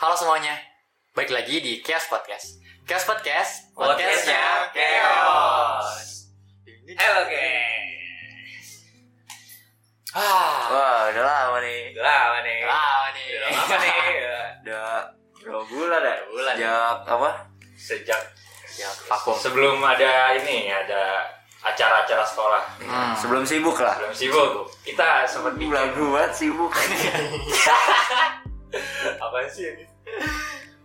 Halo semuanya, balik lagi di Chaos Podcast. Chaos Podcast, Podcastnya Chaos. Halo guys. Ah, Wah, udah lama nih. Udah lama nih. lama nih. Udah lama nih. Udah berapa bulan ya? bulan. Sejak apa? Sejak Ya, vakum. sebelum ada ini ada acara-acara sekolah. Hmm. Sebelum sibuk lah. Belum sibuk. Kita sempat bikin Lagu banget sibuk. apa sih ini?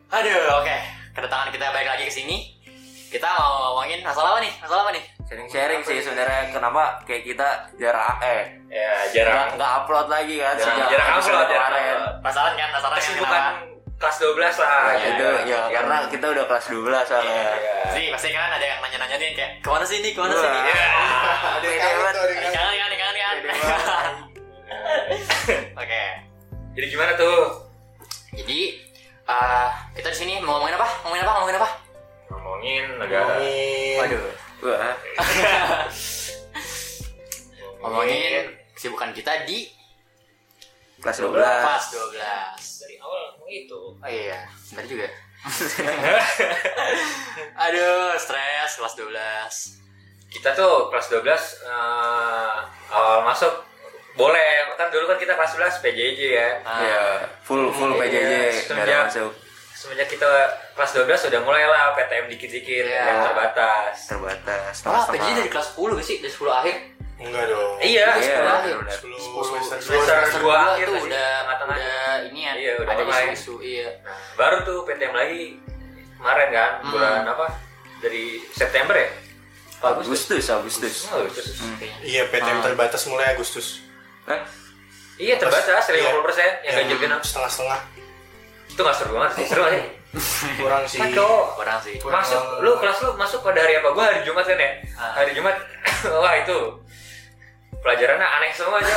Aduh, oke. Kedatangan kita balik lagi ke sini. Kita mau ngomongin masalah apa nih? Masalah apa nih? Sharing-sharing sih sebenarnya kenapa kayak kita jarang eh Ya nggak jarang nggak upload lagi kan jarang, sejak jarang upload ya. kemarin. Masalah kan, masalah kan Kesibukan kenapa? kelas 12 lah. Nah, ya. itu ya karena kita udah kelas 12 soalnya. Iya. Pasti, pasti kan ada yang nanya-nanya nih kayak ke mana sih ini, ke mana sih ini? Ya. Ada yang kangen kan, kangen kan? Oke. Jadi gimana tuh? Eh kita di sini mau ngomongin apa? Ngomongin apa? Ngomongin apa? Ngomongin negara. Waduh. Wah, Ngomongin kesibukan kita di kelas 12. kelas 12. dari awal ngomong itu. Oh iya, benar juga. Aduh, stres kelas 12. kita tuh kelas 12 eh, awal masuk boleh kan dulu kan kita kelas 11 PJJ ya Ah, Iya, full full Iya, PJJ semenjak- masuk semenjak kita kelas 12 udah mulai lah PTM dikit-dikit Iya. yang terbatas terbatas. Oh, setengah-setengah. PJ dari kelas 10 gak sih? Dari 10 akhir? Enggak dong. iya Iya, sekolah. benar-benar. 10 10 semester semester dua. dua dua akhir tuh udah Tengah-tengah. udah ini ya, Iya, udah ada mulai. isu-isu iya. Baru tuh PTM lagi kemarin kan Hmm. bulan apa dari September ya Agustus, Agustus. Oh, Agustus. kayaknya. Iya, PTM Ah. terbatas mulai Agustus. Eh, iya terbatas 50 persen yang Yang ganjil genap setengah-setengah. itu nggak seru banget sih seru nggak sih Kurang sih. kan kau Kurang sih. Kurang. masuk lu kelas lu masuk pada hari apa gua hari Jumat kan ya Ah. hari Jumat wah itu pelajarannya aneh semua aja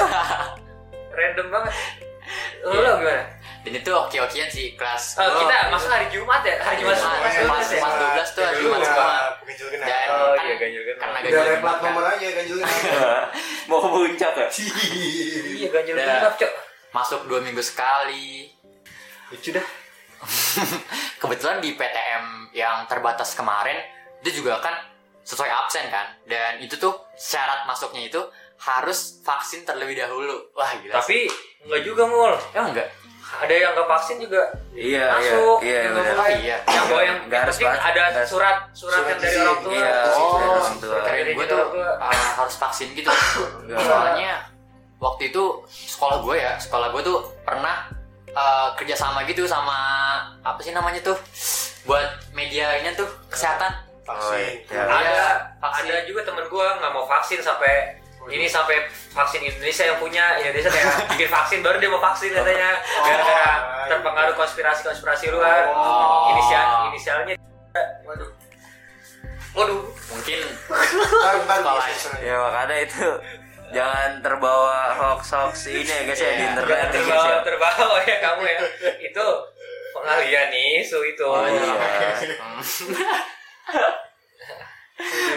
random banget lu Iya. lu gimana Dan itu oke-okean sih kelas. Oh, kita masuk hari Jumat ya hari Jumat Jumat. Pas- 12 ya? pas 12 tuh hari Jumat semua. ganjil genap. Dan oh kan iya ganjil genap karena Udah ganjil genap plat kan. nomor aja ganjil genap. mau puncak ya? iya ganjil Udah. genap cok Masuk dua minggu sekali. lucu dah Kebetulan di PTM yang terbatas kemarin itu juga kan sesuai absen kan. Dan itu tuh syarat masuknya itu harus vaksin terlebih dahulu. Wah gila. sih. tapi enggak juga mul emang enggak? Ada yang nggak vaksin juga Iya, masuk iya, iya. Oh, iya. yang bawa yang Nggak harus penting vaksin, ada surat surat yang dari orang tua Iya, Oh, dari orang tua. keren Dari gue tuh orang tua. uh, harus vaksin gitu. Enggak. Soalnya waktu itu sekolah gue ya, sekolah gue tuh pernah uh, kerjasama gitu sama apa sih namanya tuh buat media ini tuh kesehatan. Oh, Vaksin. iya. ada Iya, vaksin. ada juga temen gue nggak mau vaksin sampai ini sampai vaksin Indonesia yang punya Indonesia kayak bikin vaksin baru dia mau vaksin katanya gara-gara terpengaruh konspirasi konspirasi luar Oh. inisial inisialnya Waduh. waduh Mungkin bisa. Ya makanya itu jangan terbawa hoax hoax ini ya guys ya di Iya, internet ya guys terbawa ya. terbawa ya kamu ya itu pengalian isu itu Oh, iya.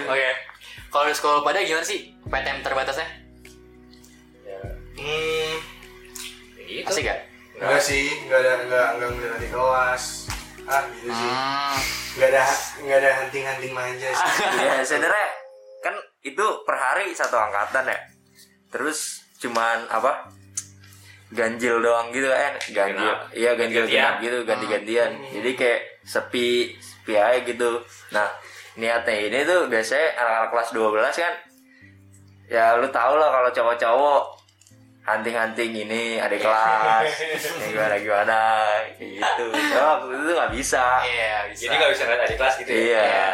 Oke. Kalau di sekolah pada gimana sih PTM terbatasnya? Hmm, gitu Asik gak? enggak sih, enggak ada enggak enggak ngeliat di kelas. Ah, gitu sih. Hmm. Enggak ada enggak ada hunting-hunting manja sih. Ya sebenarnya kan itu per hari satu angkatan ya. Terus cuman apa? Ganjil doang gitu kan ganjil iya ganjil genap gitu ganti-gantian jadi kayak sepi sepi aja gitu nah niatnya ini tuh biasanya anak-anak kelas 12 kan ya lu tau lah kalau cowok-cowok hunting-hunting ini ada kelas ya gimana gimana gitu Cuma waktu itu tuh nggak bisa Iya, bisa. jadi nggak bisa ngeliat adik kelas gitu ya iya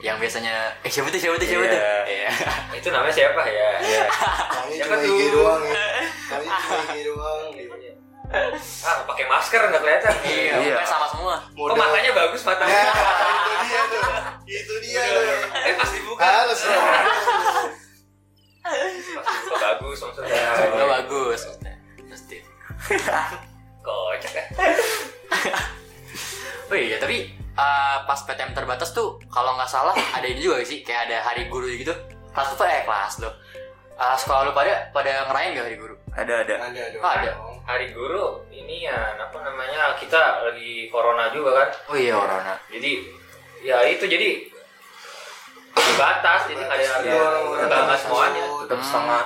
Yang biasanya eh siapa tuh siapa tuh siapa tuh? Iya. Itu namanya siapa ya iya Kali Siapa cuma tuh? IG doang ya. Kali cuma IG doang gitu. ah pakai masker nggak kelihatan Iya, Iya. sama semua. kok matanya bagus Ya, matanya itu dia tuh. Itu dia eh pas dibuka Halus dong. kok bagus maksudnya bagus maksudnya. Pasti. kocak ya Oh iya, tapi uh, pas PTM terbatas tuh kalau nggak salah ada ini juga sih kayak ada hari guru gitu. Kelas tuh eh kelas loh. Ah, sekolah lu pada pada ngerayain gak hari guru? ada ada Ada dong. Oh, ada. hari guru ini ya apa namanya kita lagi corona juga kan Oh iya corona. jadi ya itu jadi dibatas jadi nggak ada yang nggak nggak semuanya. Tetap setengah.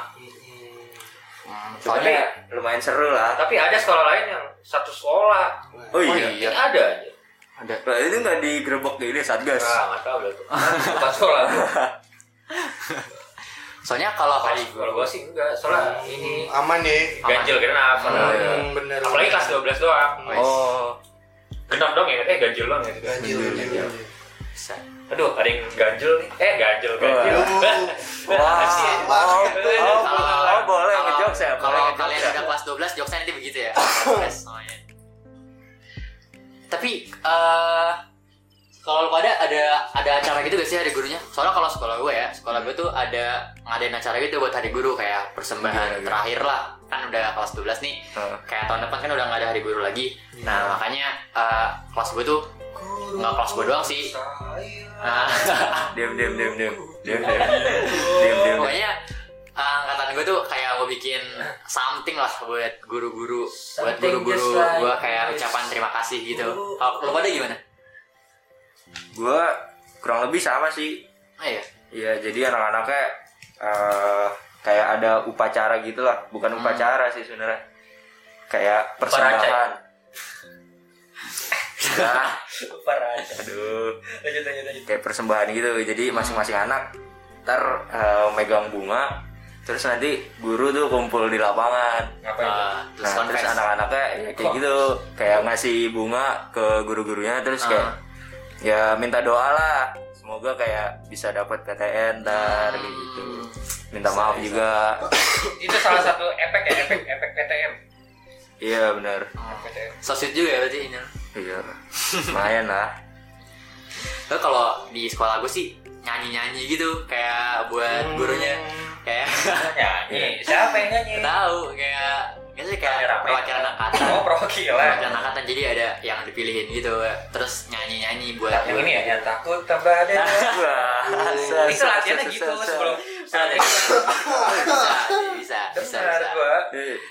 Hmm, soalnya ya lumayan seru lah. Tapi ada sekolah lain yang satu sekolah. Oh oh iya iya ada aja. Ada. Lah, itu nggak digerebek gini satgas? Nah nggak tahu lah tuh. Bukan sekolah. Soalnya kalau hari kalau gua sih enggak soalnya ini aman ya. ganjil genap soalnya. Hmm, bener. Apalagi kelas 12 doang. Oh. Genap dong ya eh ganjil dong ya. Ganjil ganjil bisa. aduh ada yang ganjil nih eh ganjil ganjil Wah, Asik. oh, oh, Kalau- oh, boleh kalau- ngejokes ya, boleh Kalau ngejokes kalian ya. udah kelas 12 jokesnya nanti begitu ya. Kelas namanya. Tapi eh kalau lo pada ada ada acara gitu gak sih hari gurunya? Soalnya kalau sekolah gue ya, sekolah gue tuh ada ngadain acara gitu buat hari guru kayak persembahan yeah, terakhir lah. Kan udah kelas 12 nih. Uh. Kayak tahun depan kan udah nggak ada hari guru lagi. Yeah. Nah, makanya uh, kelas gue tuh nggak kelas gue doang sih. Ah. Diam diam diam diam. Diam diam. Diam. Pokoknya Uh, angkatan gue tuh kayak mau bikin something lah buat guru-guru buat guru-guru gue kayak ucapan terima kasih gitu kalau lo pada gimana gue kurang lebih sama sih Oh iya Iya, jadi anak-anaknya eh kayak ada upacara gitu lah, bukan Hmm. upacara sih sebenarnya. Kayak persembahan. Nah, aduh, lanjut lanjut lanjut kayak persembahan gitu. Jadi masing-masing anak ntar eh, megang bunga, terus nanti guru tuh kumpul di lapangan. ngapain? Uh, terus Nah, terus anak-anaknya ya kayak gitu, kayak ngasih bunga ke guru-gurunya, terus kayak Ah. Ya minta doa lah. Semoga kayak bisa dapat PTN ntar kayak gitu. Hmm. Minta maaf juga. itu salah satu efek ya efek efek PTM Iya benar. PTM So sweet juga ya berarti ini Iya. Lumayan lah. Lo kalau di sekolah gue sih nyanyi-nyanyi gitu kayak buat gurunya kayak nyanyi siapa yang nyanyi tahu kayak nggak sih kayak Rame-rame. perwakilan angkatan. Oh perwakilan. Perwakilan angkatan jadi ada yang dipilihin gitu. Terus nyanyi-nyanyi buat yang ini ya yang takut tambah ada Wah. itu latihannya gitu sebelum Ada. bisa bisa. Bisa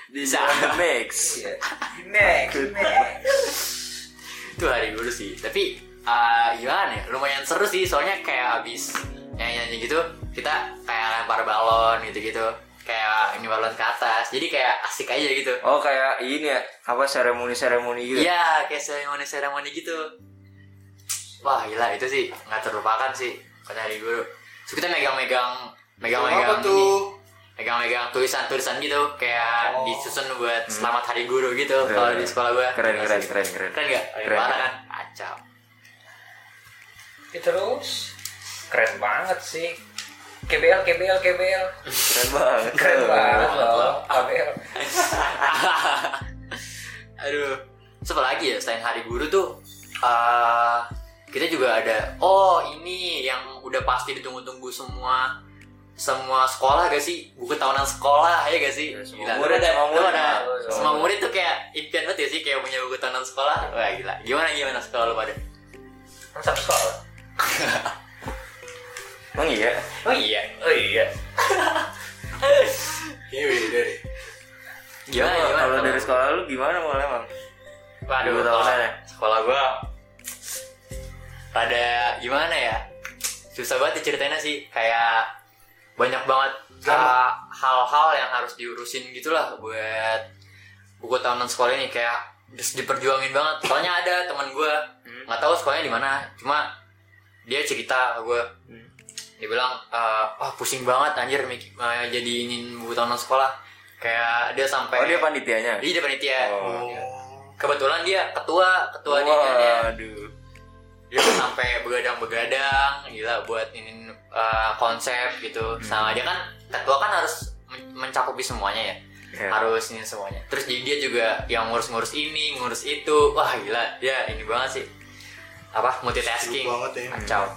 bisa Bisa. mix. next. Next itu hari dulu sih. Tapi uh, gimana ya? Lumayan seru sih. Soalnya kayak abis nyanyi-nyanyi gitu kita kayak lempar balon gitu-gitu kayak ini balon ke atas jadi kayak asik aja gitu Oh kayak ini ya apa seremoni-seremoni gitu. iya kayak seremoni-seremoni gitu wah gila itu sih nggak terlupakan sih pada hari guru Terus kita megang-megang megang-megang tuh megang-megang tulisan-tulisan gitu kayak Oh. disusun buat selamat hari guru gitu Keren, kalau keren. di sekolah gua Keren keren keren keren. keren gak? Keren. parah kan? Acau Ya, terus keren banget sih KBL KBL KBL Keren banget. keren banget loh. KBL Aduh, siapa lagi ya selain hari guru tuh? Eh, kita juga ada oh ini yang udah pasti ditunggu-tunggu semua semua sekolah gak sih? Buku tahunan sekolah ya gak sih? Ya, semua Gila, murid, ada, semua murid. ada Semua semua murid tuh kayak impian banget ya sih kayak punya buku tahunan sekolah. Wah gila. Gimana gimana sekolah lu pada satu sekolah Emang iya? oh iya oh iya Kayaknya beda deh gimana Coba, gimana Kalau dari sekolah lu gimana mau emang? Waduh, kalau tahunan ya? sekolah gua pada gimana ya? Susah banget diceritainnya sih, kayak banyak banget uh, hal-hal yang harus diurusin gitulah buat buku tahunan sekolah ini kayak diperjuangin banget. Soalnya ada teman gua nggak tahu sekolahnya di mana, cuma dia cerita ke gua. Dia bilang, eh, wah pusing banget anjir uh, jadi ini buku tahunan sekolah. Kayak dia sampai Oh dia panitianya? Iya, dia panitia Oh. kebetulan dia ketua ketua Waduh. dia tuh sampai begadang-begadang gila buat ini uh, konsep gitu sama dia kan ketua kan harus men- mencakupi semuanya ya Ya. harus ini semuanya terus jadi dia juga yang ngurus-ngurus ini ngurus itu wah gila dia ini banget sih apa multitasking Sibuk banget ya. kacau ya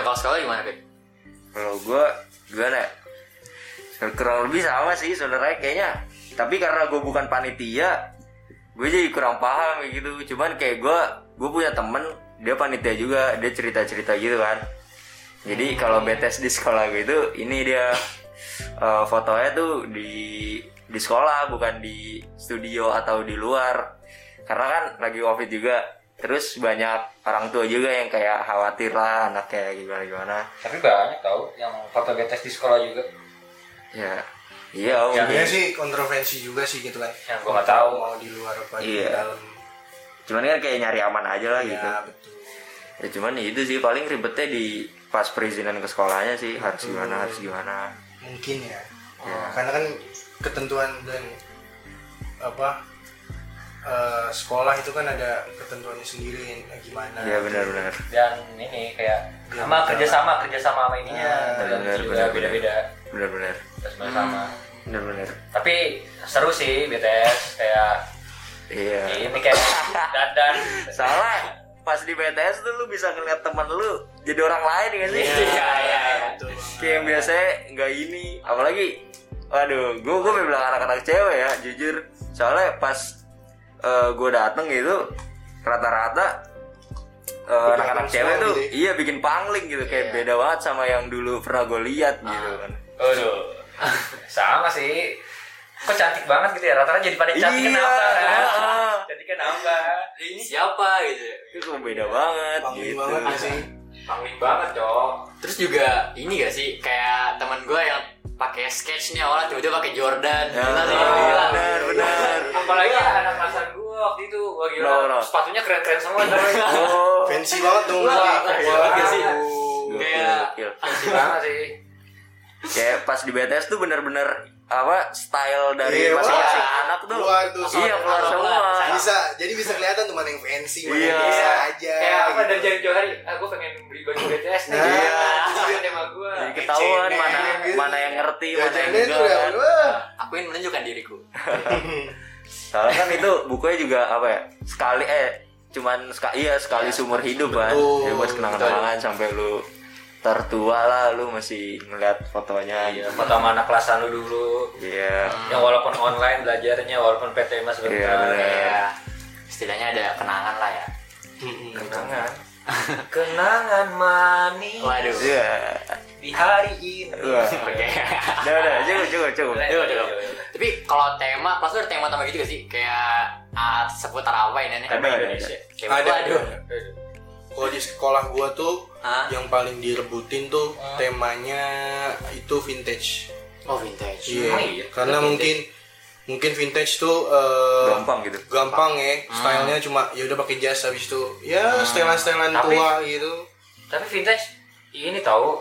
kalau sekolah gimana Beb? Kalau gua gimana ya? Kurang lebih sama sih sebenarnya kayaknya. Tapi karena gue bukan panitia, gue jadi kurang paham kayak gitu. Cuman kayak gue, gue punya temen dia panitia juga, dia cerita-cerita gitu kan. Jadi kalau betes di sekolah gue itu, ini dia eh, fotonya tuh di di sekolah bukan di studio atau di luar karena kan lagi covid juga terus banyak orang tua juga yang kayak khawatir lah anaknya gimana gimana Tapi banyak tau yang foto BTS di sekolah juga. ya iya om. Yang- Iya sih kontroversi juga sih gitu kan. Yang gua nggak tahu. mau di luar apa di Iya. dalam. cuman kan kayak nyari aman aja lah gitu Iya betul. ya cuman itu sih paling ribetnya di pas perizinan ke sekolahnya sih harus gimana harus gimana Mungkin ya. Ya. Karena kan ketentuan dan apa eh, sekolah itu kan ada ketentuannya sendiri eh, gimana. ya benar-benar Dan ini kayak sama kerjasama kerjasama sama ininya. Ah, Dan benar, benar, beda-beda. benar-benar Terus sama. benar-benar Tapi seru sih BTS kayak iya ini kayak dandan. Soalnya pas di BTS tuh lu bisa ngeliat teman lu jadi orang lain ya sih? Iya, iya, iya. Banget. Kayak yang biasanya nggak ini, apalagi waduh, gue gue bilang anak-anak cewek ya, jujur. Soalnya pas gue dateng gitu rata-rata eh, Bikin anak-anak cewek tuh gitu ya. iya bikin pangling gitu kayak Iya. beda banget sama yang dulu pernah gue lihat gitu Ah. kan. Aduh. Sama sih. Kok cantik banget gitu ya. Rata-rata jadi pada cantik Iya, kenapa kan? Jadi kenapa? ini siapa gitu Itu kok beda banget Pangling gitu. banget ya sih. Pangling banget, Cok. terus juga ini gak sih kayak teman gue yang pakai sketch nih awalnya tiba-tiba pakai Jordan Ya, benar, benar. Apalagi anak kelasan gue waktu itu. Wah gila. Bro, bro. Sepatunya keren-keren semua. Oh, Fancy banget dong Wah, gokil sih. Kayak-. Fancy banget sih. kayak pas di BTS tuh bener-bener apa style dari Iya, masing-masing wah. anak tuh Keluar tuh, iya keluar semua Bisa, jadi bisa kelihatan tuh mana yang fancy, mana Iya. yang biasa aja. Kayak apa gitu. dari jari jauh hari. Ah pengen beli baju BTS nih. Nah, Iya. tema gue. jadi ketahuan mana mana yang ngerti mana yang enggak udah, kan. aku ingin menunjukkan diriku soalnya kan itu bukunya juga apa ya sekali eh cuman sekali iya sekali seumur hidup kan Betul. ya buat kenang-kenangan sampai lu tertua lah lu masih ngeliat fotonya Iya, gitu foto sama anak kelasan lu dulu. iya Yang walaupun online belajarnya, walaupun PTM sebentar. Iya, bener. kayak istilahnya ada kenangan lah ya. Kenangan. Kenangan manis waduh iya di hari ini. Wah. oke udah udah cukup cukup cukup Coba, coba. Tapi kalau tema kelas lu ada tema tema gitu gak sih kayak ah, seputar apa ini nih Tema Ada, Indonesia. Kayak Ada, waduh ada. Kalau di sekolah gua tuh Hah? yang paling direbutin tuh Ah. temanya itu vintage. oh vintage Iya. Emang iya? Karena Vintage. mungkin mungkin vintage tuh eh, gampang gitu gampang ya. Stylenya cuma ya udah pakai jas habis itu ya stylean-stylean Tapi- tua gitu. Tapi vintage ini tahu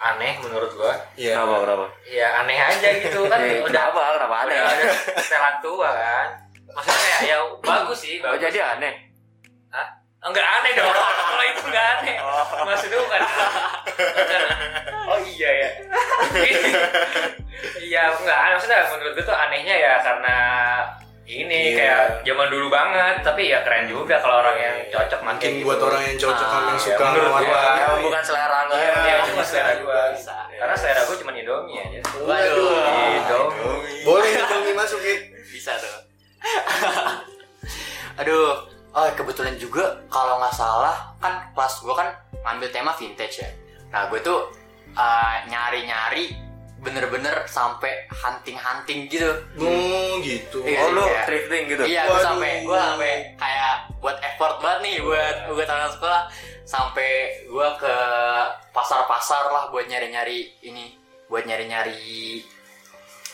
aneh menurut gua. Iya. kenapa kenapa Ya aneh aja gitu kan Eh, udah kenapa kenapa aneh udah ada setelan tua kan. Maksudnya ya, ya bagus sih, oh bagus. jadi aneh Hah? Enggak aneh dong. Kalau itu enggak aneh. Maksudnya bukan. Oh iya ya. Iya, enggak aneh. Maksudnya menurut gue tuh anehnya ya karena ini Iya. kayak zaman dulu banget, tapi ya keren juga kalau orang yang cocok Mungkin makin buat orang yang cocok Ah, sama yang iya, suka menurut warna gua. ya bukan selera Iya. ya Iya, cuma selera gua. bisa Karena selera gue cuma Indomie aja. waduh Indomie. Boleh Indomie masuk ya. bisa tuh aduh oh kebetulan juga kalau nggak salah kan kelas gue kan ngambil tema vintage ya nah gue tuh uh, nyari-nyari bener-bener sampai hunting-hunting gitu Oh gitu. Iya. oh lu thrifting gitu iya gue sampai gue sampai kayak buat effort banget nih buat buat anak sekolah sampai gue ke pasar-pasar lah buat nyari-nyari ini buat nyari-nyari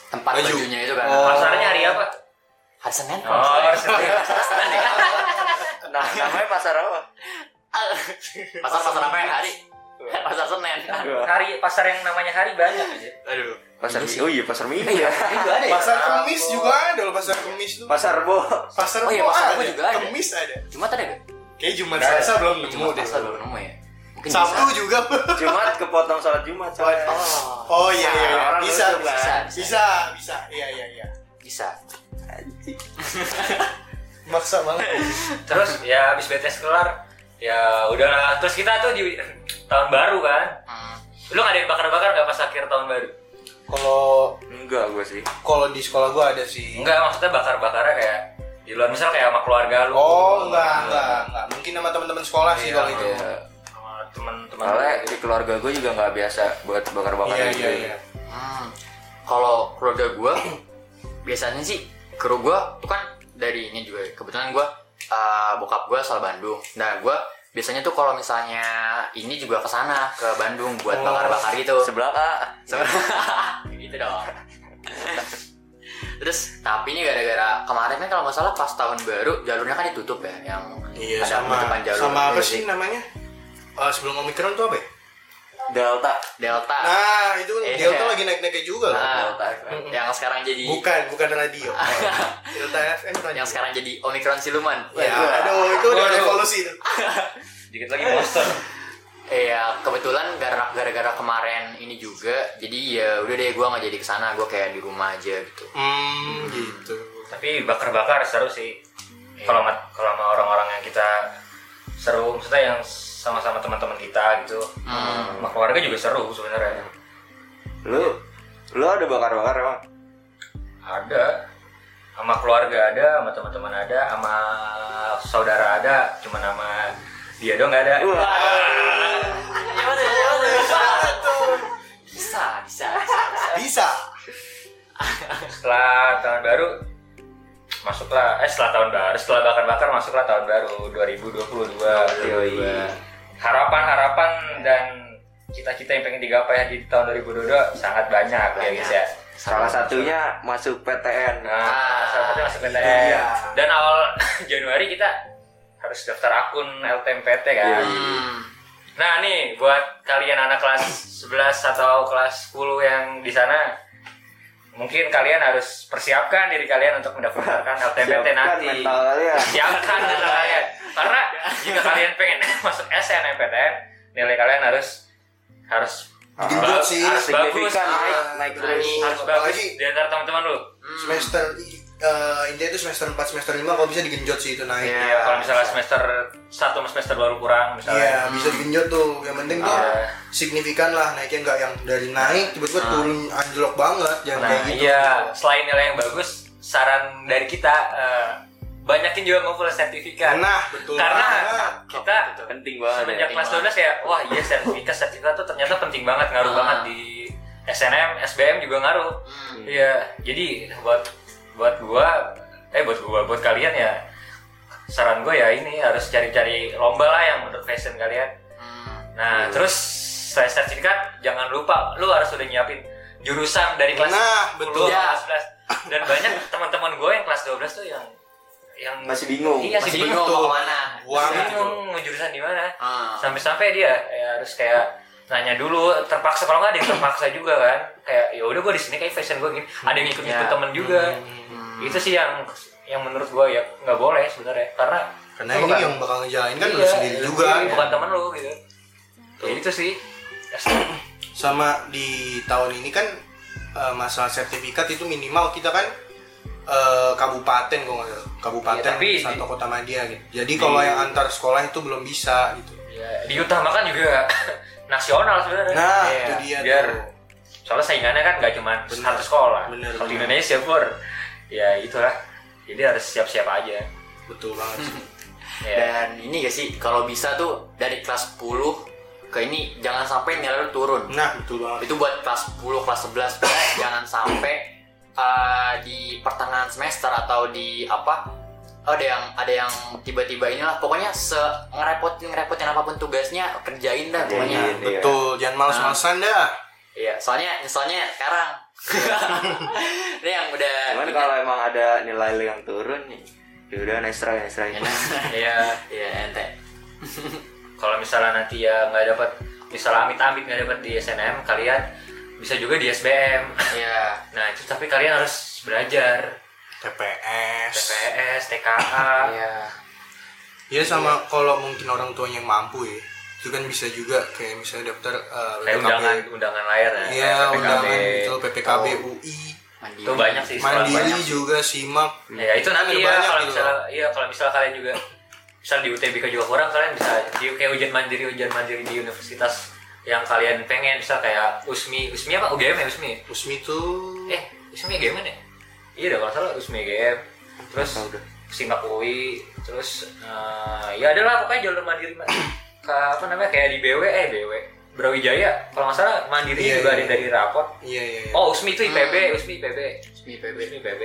tempat Baju. bajunya itu kan Oh. Pasarnya hari apa? hari Senin Oh, hari Senin. nah namanya pasar apa pasar pasar apa yang hari pasar Senin Hari pasar yang namanya hari banyak aja. aduh pasar Iya minggu sih. oh iya pasar minggu ya juga ada ya Pasar Kemis juga ada loh pasar Kemis tuh. pasar bo Pasar Oh iya, Bo pasar Bo ada. juga ada. Kemis ada. Jumat ada gak? Kayak Jumat. Selasa belum ketemu Jumat deh. pasar belum nemu ya mungkin Sabtu bisa. juga. Jumat kepotong sholat Jumat oh Oh iya iya iya. Bisa bisa. kan? Bisa bisa. Iya iya iya. bisa Maksa banget. Terus ya habis BTS kelar ya udahlah terus kita tuh di tahun baru kan hmm. lu nggak ada yang bakar-bakar nggak pas akhir tahun baru Kalau Enggak gue sih. kalau di sekolah gua ada sih. enggak maksudnya bakar-bakarnya kayak di luar misal kayak sama keluarga lu Oh enggak enggak enggak. Mungkin sama teman-teman sekolah sih Iya, kalau itu. Iya. sama teman-teman Soalnya di keluarga gue juga nggak biasa buat bakar-bakar Iya gitu. iya iya. Hmm, kalau keluarga gue biasanya sih kru gue tuh kan dari ini juga kebetulan gue uh, bokap gue asal Bandung. Nah gue biasanya tuh kalau misalnya ini juga ke sana ke Bandung buat Oh. bakar-bakar gitu. Sebelah kak. Sebenarnya gitu dong. Terus tapi ini gara-gara kemarin kan kalau nggak salah pas tahun baru jalurnya kan ditutup ya yang Iya ada sama penutupan jalur. sama apa sih namanya? Eh, sebelum Omicron tuh apa ya? Delta. Delta. Nah, itu Iya. Delta lagi naik-naiknya juga loh. Nah, Delta FM. yang sekarang jadi Bukan, bukan radio. Delta FM radio. yang sekarang jadi Omicron siluman. Ya, aduh, itu udah revolusi itu. Dikit lagi monster. Iya, kebetulan gara- gara-gara kemarin ini juga, jadi ya udah deh gue nggak jadi ke sana, gue kayak di rumah aja gitu. Hmm, gitu. Tapi bakar-bakar seru sih. Kalau ma- kalau sama orang-orang yang kita seru, maksudnya yang sama-sama teman-teman kita gitu. Hmm. Sama keluarga juga seru sebenarnya. Lu lu ada bakar-bakar emang? Ada. Sama keluarga ada, sama teman-teman ada, sama saudara ada, cuma nama dia doang nggak ada. Bisa, bisa, bisa. Bisa. Setelah tahun baru masuklah eh setelah tahun baru setelah bakar-bakar masuklah tahun baru 2022 Yoi. Harapan-harapan dan cita-cita yang pengen digapai di tahun 2022 sangat banyak, ya guys ya Salah satunya masuk PTN. nah salah satunya masuk PTN Iya. dan awal Januari kita harus daftar akun LTMPT kan Hmm. nah nih buat kalian anak kelas 11 atau kelas 10 yang di sana mungkin kalian harus persiapkan diri kalian untuk mendaftarkan LTMPT Siapkan nanti. mental kalian. siapkan mental kalian. Karena jika kalian pengen masuk SNMPTN nilai kalian harus harus Genjot ba- sih, harus bagus. signifikan naik Ah, naik Nah, terus. harus bagus di antara teman-teman lu. Semester eh intinya itu semester 4 semester 5 kalau bisa digenjot sih itu naik. Iya. ya kalau misalnya semester satu sama semester baru kurang Iya, misalnya bisa digenjot tuh. Yang penting tuh Iya. signifikan lah naiknya nggak yang dari naik tiba-tiba turun anjlok banget, jangan nah kayak gitu. iya selain nilai yang bagus saran dari kita eh, banyakin juga ngumpul sertifikat Nah, betul karena banget. kita Penting banget. semenjak ya. kelas 12 ya wah iya sertifikat sertifikat tuh ternyata penting banget ngaruh Ah. banget di SNM SBM juga ngaruh Hmm. iya jadi buat buat gua eh buat gua buat kalian ya saran gua ya ini harus cari-cari lomba lah yang menurut fashion kalian Hmm. nah terus selain sertifikat jangan lupa lu harus udah nyiapin jurusan dari kelas Nah, 10 betul. kelas 11 dan banyak teman-teman gue yang kelas 12 tuh yang yang Masih bingung. iya Masih sih bingung betul. mau ke mana. Buang bingung gitu. mau jurusan di mana Ah. sampai-sampai dia ya harus kayak nanya dulu terpaksa kalau nggak yang terpaksa juga kan kayak ya udah gue di sini kayak fashion gue gini ada yang ikut-ikut Ya. temen juga Hmm. itu sih yang yang menurut gue ya nggak boleh sebenarnya karena Karena ini bukan- yang bakal ngejalanin kan lu iya, sendiri lu juga. sendiri, bukan temen lu gitu ya itu sih Ya, Sama di tahun ini kan eh, masalah sertifikat itu minimal kita kan eh, kabupaten kok nggak kabupaten Iya, tapi satu di- kota media gitu. Jadi kalau yang antar sekolah itu belum bisa gitu. ya, diutamakan juga nasional sebenarnya Nah, Iya, itu dia biar tuh. Soalnya saingannya kan gak cuma satu sekolah Bener, kalau di. Indonesia pur ya itulah jadi harus siap-siap aja Betul banget sih. ya. Dan ini gak sih kalau bisa tuh dari kelas 10 ke ini jangan sampai nilai lu turun. Nah, betul banget. Itu buat kelas 10, kelas 11 pokoknya jangan sampai uh, di pertengahan semester atau di apa ada yang ada yang tiba-tiba inilah pokoknya se ngerepotin ngerepotin apa pun tugasnya kerjain dah pokoknya. Iya. Betul, jangan males-malesan dah. Iya, soalnya soalnya sekarang ini yang udah Cuman kalau emang ada nilai lu yang turun nih, ya udah nesra nesra ya Iya, ente. kalau misalnya nanti ya nggak dapat misalnya amit-amit nggak dapat di SNM kalian bisa juga di SBM Iya. nah itu tapi kalian harus belajar TPS. TPS TKA Iya. Ya sama kalau mungkin orang tuanya yang mampu ya. Itu kan bisa juga kayak misalnya daftar eh, kayak undangan undangan layar ya Iya, undangan itu PPKB Oh. UI. Mandiri. itu banyak sih Mandiri banyak. juga simak. ya itu nanti ya banyak kalau gitu misalnya iya kalau misalnya kalian juga misal di UTBK juga kurang kalian bisa di kayak ujian mandiri ujian mandiri di universitas yang kalian pengen misal kayak USMI USMI apa UGM ya USMI Usmi itu eh USMI UGM kan ya iya deh kalau salah USMI UGM terus simak UI terus eh, ya adalah pokoknya jalur mandiri Ma- ke apa namanya kayak di BW eh BW Brawijaya kalau nggak salah mandiri Iya, juga iya. ada yang dari rapot Iya iya. iya. oh USMI itu IPB Hmm. USMI IPB Resmi PB. USMI IPB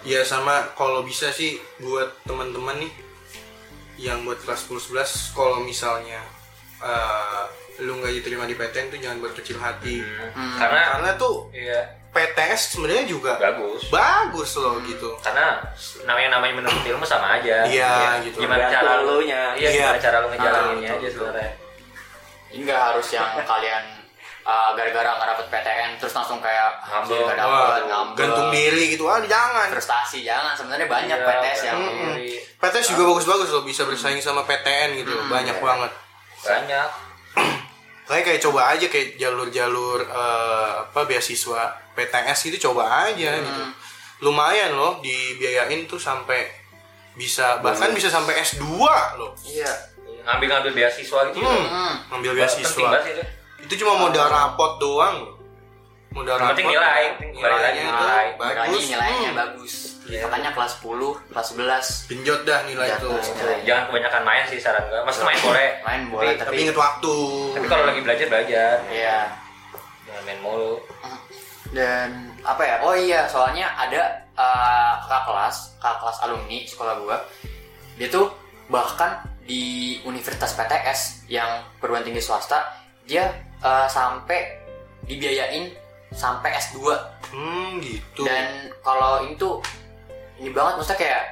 Ya sama kalau bisa sih buat teman-teman nih yang buat kelas 10 11 kalau misalnya eh, lu nggak diterima di PTN tuh jangan berkecil hati. Hmm. karena Karena tuh iya PTS sebenarnya juga bagus bagus loh gitu. karena namanya namanya menuntut ilmu sama aja Iya, gitu. gimana cara lu elunya. iya Iya. gimana cara lu ngejalaninnya Ah, aja betul, sebenarnya Ini nggak harus yang kalian uh, gara-gara nggak dapet PTN terus langsung kayak Ngambek. anjir, nggak dapet ngambek gantung diri gitu ah jangan. frustasi jangan sebenarnya banyak Iya, PTS yang Mm-mm. dari- PTS juga bagus-bagus loh bisa bersaing sama PTN gitu loh. banyak banget. banyak Kayak kayak coba aja kayak jalur-jalur eh, apa beasiswa PTS gitu coba aja gitu. Lumayan loh dibiayain tuh sampai bisa bahkan bisa sampai S2 loh. iya ngambil-ngambil beasiswa gitu Hmm. Hmm. Ngambil penting beasiswa. itu Itu cuma modal rapot doang loh. Modal penting rapot. nilai, penting lagi Nilainya nilai. itu Balik lagi bagus. nilainya Hmm. bagus Iya. makanya kelas 10 kelas 11 Genjot dah nilai itu. nilai. jangan kebanyakan main sih saran gue maksudnya main boleh main bola Tapi- Tapi tapi inget waktu. tapi kalau lagi belajar belajar iya jangan main mulu dan apa ya oh iya soalnya ada uh, kakak kelas kakak kelas alumni sekolah gua dia tuh bahkan di universitas PTS yang perguruan tinggi swasta dia uh, sampai dibiayain sampai S2 Hmm gitu. dan kalau ini tuh ini banget maksudnya kayak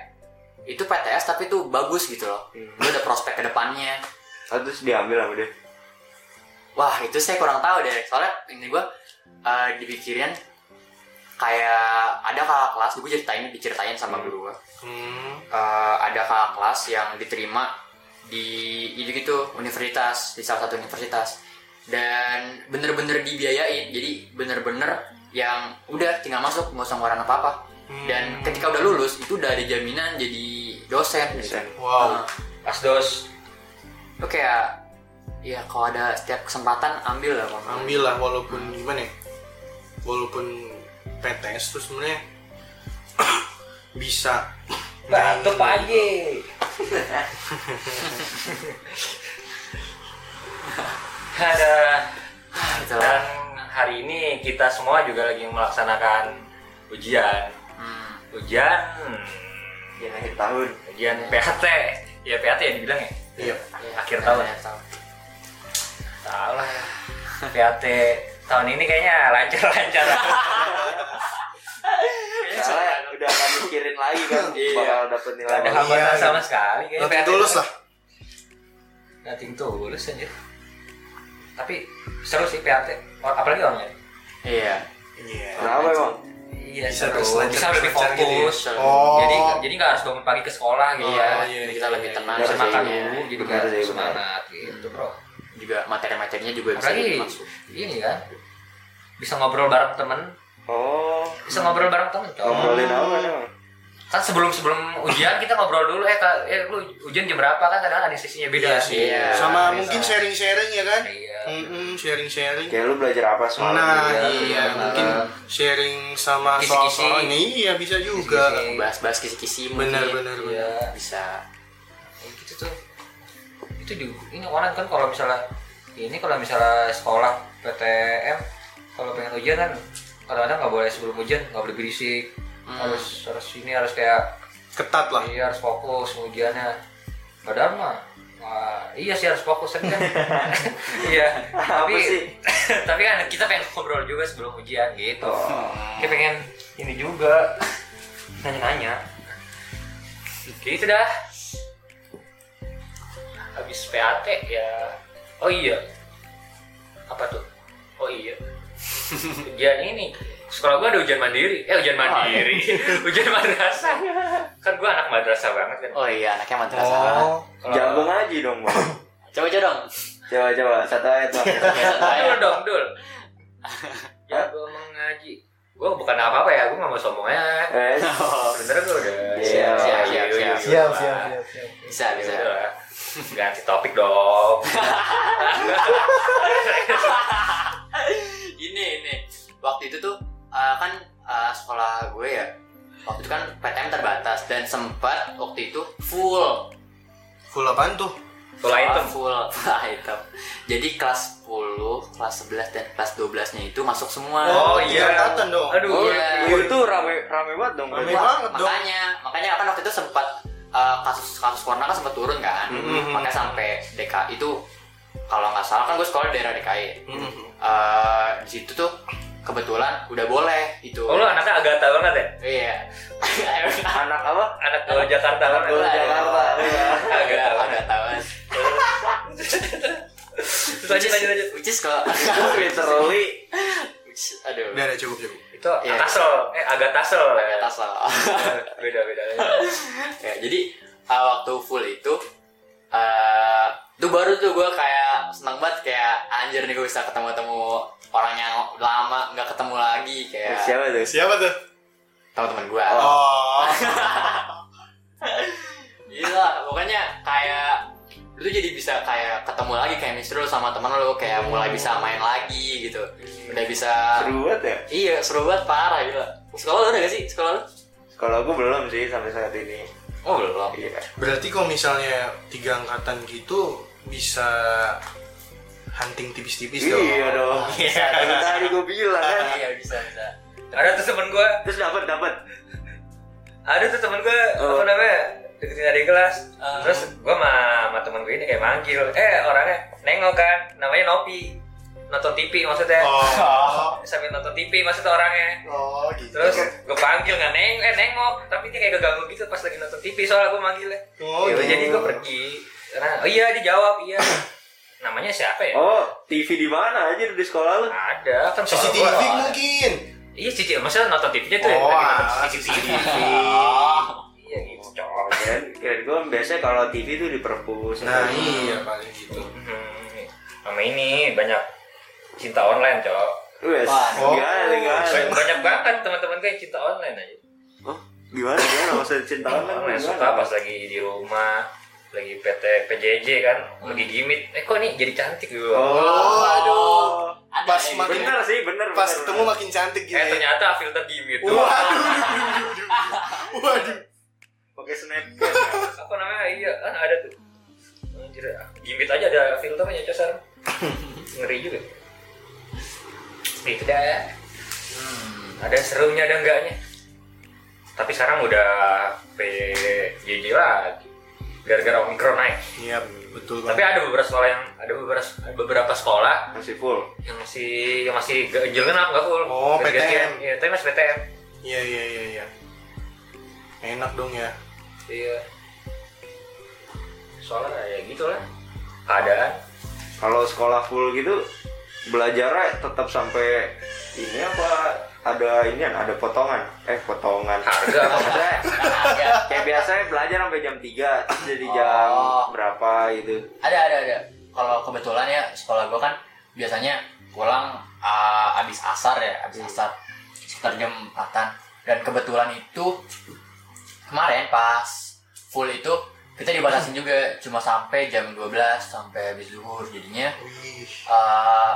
itu PTS tapi tuh bagus gitu loh. Lu ada prospek ke depannya. Oh, terus diambil sama dia. Wah itu saya kurang tahu deh. Soalnya ini gue uh, dipikirin kayak ada kakak kelas gue ceritain diceritain sama guru gue Hmm. uh, ada kakak kelas yang diterima di itu gitu universitas di salah satu universitas. Dan bener-bener dibiayain. Jadi bener-bener yang udah tinggal masuk nggak usah ngeluarin apa apa dan ketika udah lulus itu udah ada jaminan jadi dosen gitu. Dosen. Wow. Nah, asdos itu kayak ya kalau ada setiap kesempatan ambil lah Bang. ambil lah walaupun gimana ya? Walaupun PTS tuh sebenarnya bisa batuk pak Haji. ada. Gitu dan hari ini kita semua juga lagi melaksanakan ujian Ujian Ya akhir tahun. ujian PHT ya PHT ya dibilang ya iya akhir tahun Akhir tahun. tahu lah PHT tahun ini kayaknya lancar-lancar Soalnya udah gak mikirin lagi kan Iya. bakal dapet nilai ada bagus. hambatan Iya, sama iya. sekali kayaknya PHT. tulus lah Nothing tulus aja tapi seru sih PHT apalagi online Iya. iya Kenapa emang? Iya Bisa seru bisa lebih terselancar gitu ya? fokus Oh. jadi jadi nggak harus bangun pagi ke sekolah gitu Iya, ya iya, kita iya, lebih iya. tenang bisa Benar makan sih, dulu iya. jadi nggak semangat gitu bro Juga materi-materinya juga bisa apalagi dimasuk. ini kan bisa ngobrol bareng temen Oh, bisa ngobrol bareng temen coy. ngobrolin apa kan kan sebelum sebelum ujian kita ngobrol dulu eh kak eh lu ujian jam berapa kan kadang ada sesinya Iya beda sih. Iya. sama Bisa. mungkin sharing-sharing ya kan iya Mm-mm, sharing-sharing Kayak lu belajar apa semalam? nah gitu. iya benar. mungkin sharing sama Kisi-kisi. soal-soal ini iya bisa juga Kisi-kisi. Bahas-bahas kisi-kisi mungkin. benar-benar iya Bisa. Kayak gitu tuh itu di ini orang kan kalau misalnya ini kalau misalnya sekolah PTM kalau pengen ujian kan kadang-kadang nggak boleh sebelum ujian nggak boleh berisik Hmm. harus harus ini harus kayak ketat lah iya harus fokus ujiannya padahal mah wah, iya sih harus fokus kan iya tapi tapi kan kita pengen ngobrol juga sebelum ujian gitu. Oh. kita pengen ini juga nanya-nanya. Gitu dah. Habis PAT ya. Oh iya. Apa tuh? Oh iya. Ujian ini sekolah gua ada ujian mandiri eh ujian mandiri ujian madrasah kan gua anak madrasah banget kan Oh iya, anaknya madrasah. oh Kalau- Jago ngaji dong, Bang. Coba coba dong. Coba coba satu ayat, Bang. dul dong dul ya gua mengaji gua bukan apa-apa ya gua gak mau sombong ya Eh, sebenernya gua udah Siap, siap, Iya, siap, iya, siap. iya. Bisa, bisa. Ya udah, ganti topik dong ini ini. Waktu itu tuh uh, kan uh, sekolah gue ya. Waktu itu kan PTM terbatas dan sempat waktu itu full full apaan tuh Full item. full, full item jadi kelas 10 kelas 11 dan kelas 12 nya itu masuk semua Oh tiga iya. angkatan dong. Aduh. Oh, Iya. oh, itu rame rame banget dong. Rame banget dong. makanya makanya kan waktu itu sempat eh, kasus kasus corona kan sempat turun kan Mhm. makanya sampai DKI itu kalau nggak salah kan gue sekolah di daerah DKI Mhm. Eh, di situ tuh kebetulan udah boleh itu Oh lu anaknya agak tahu banget ya? iya Anak apa? Anak gaul Jakarta Anak gaul Jakarta. Iya. Agak tahu. agak tahu Terus lanjut lanjut lanjut. which is kalau Literally. aduh Udah, udah cukup cukup. Itu Iya. Tasel. Eh agak Tasel. agak tas lah Beda beda. ya jadi uh, waktu full itu uh, itu baru tuh gue kayak seneng banget kayak anjir nih gue bisa ketemu temu orang yang lama nggak ketemu lagi kayak Siapa tuh? Siapa tuh? teman-teman gue Oh. gila pokoknya kayak lu tuh jadi bisa kayak ketemu lagi kayak lu sama temen lu kayak mulai bisa main lagi gitu udah bisa Seru banget ya. iya seru banget parah gila sekolah lu udah gak sih sekolah lu Kalau aku belum sih sampai saat ini. oh belum Iya. Berarti kalau misalnya tiga angkatan gitu bisa hunting tipis-tipis dong. Iya dong. Iya. Tadi gue bilang kan. iya bisa bisa Ada tuh temen gue. Terus dapat dapat. Ada tuh temen gue. Oh. Apa namanya? Deketin adik kelas. Ah. Terus gue sama, sama temen gue ini kayak manggil. Eh orangnya nengok kan. Namanya Nopi. Nonton TV maksudnya. Oh. Sambil nonton TV maksudnya orangnya. Oh, gitu. Terus gue panggil nggak neng, eh nengok, tapi dia kayak keganggu gitu pas lagi nonton TV soalnya gue manggilnya. Oh, gitu. jadi gue pergi. Karena, oh iya dijawab iya. Namanya siapa ya? Oh, TV di mana aja di sekolah lu? Ada kan CCTV gua. mungkin. Iya cici, maksudnya nonton TV-nya tuh ya, Oh, ah, nonton CCTV. Iya gitu, cowok. Kirain kirain gue biasanya kalau TV tuh di perpus. Nah, iya paling gitu. Hmm, sama ini banyak cinta online, cowok. Wes, gimana? Banyak, banget teman-teman gue yang cinta online aja. Oh, gimana gimana maksudnya cinta online? Online suka pas lagi di rumah, lagi PT PJJ kan, lagi gimmick. Eh kok nih jadi cantik gitu. Oh, aduh. Ada Pas yang makin Bener sih, bener. pas bener, ketemu bener. makin cantik gitu. Eh ya. ternyata filter gimmick tuh. Waduh. Waduh. pakai Snapchat. ya? Apa namanya? Iya, kan ada tuh. Anjir, gimmick aja ada filternya cosar. Ngeri juga. Itu dah. Hmm. Ada serunya ada enggaknya. Tapi sekarang udah PJJ lagi. Gara-gara Omikron naik. Iya, betul Tapi banget. ada beberapa sekolah yang ada beberapa beberapa sekolah Masih full. yang masih yang masih ganjil genap nggak full. Oh, Ganti-gantian. PTM. Iya, tapi masih PTM. Iya, iya, iya, iya. Enak dong ya. Iya. Soalnya ya gitulah keadaan. Kalau sekolah full gitu belajarnya tetap sampai ini apa ada ini ada potongan. Eh potongan. Harga maksudnya kayak biasanya belajar sampai jam 3 terus jadi jam Oh. berapa gitu. Ada, ada, ada. Kalau kebetulan ya sekolah gue kan biasanya pulang uh, abis asar ya, abis asar. Sekitar jam 4 Dan kebetulan itu kemarin pas full itu kita dibatasin juga. Cuma sampai jam 12 sampai habis zuhur jadinya. Uh,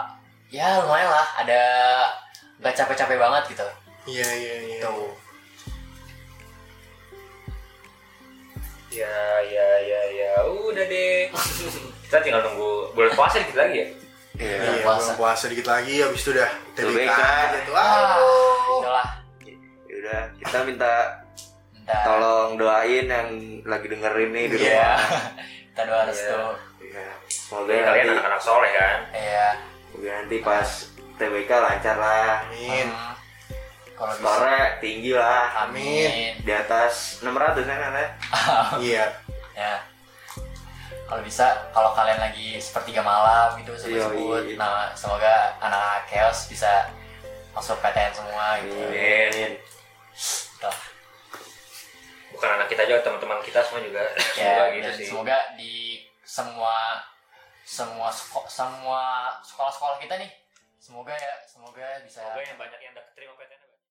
ya lumayan lah. Ada gak capek-capek banget gitu Iya, iya, iya. tuh Ya ya ya ya udah deh. Kita tinggal nunggu bulan puasa dikit lagi ya. Iya. Iya, puasa. bulan puasa dikit lagi habis itu udah TBK aja tuh. ah itulah Yaudah, kita minta Bentar. tolong doain yang lagi dengerin nih di Iya. rumah. kita doa restu Iya. Iya. Semoga Ya, kalian anak-anak soleh kan. iya semoga nanti pas TBK lancar lah. Amin. Hmm. kalau bisa Sore tinggi lah. amin Di atas 600 kan kan ya? Iya. ya kalau bisa kalau kalian lagi sepertiga malam gitu sebut sebut iya. nah semoga anak chaos bisa masuk PTN semua gitu Amin. Tuh. Bukan anak kita aja, teman-teman kita semua juga. Semoga ya, gitu dan sih. semoga di semua semua semua sekolah-sekolah kita nih semoga ya semoga bisa Semoga yang banyak yang udah keterima PTN.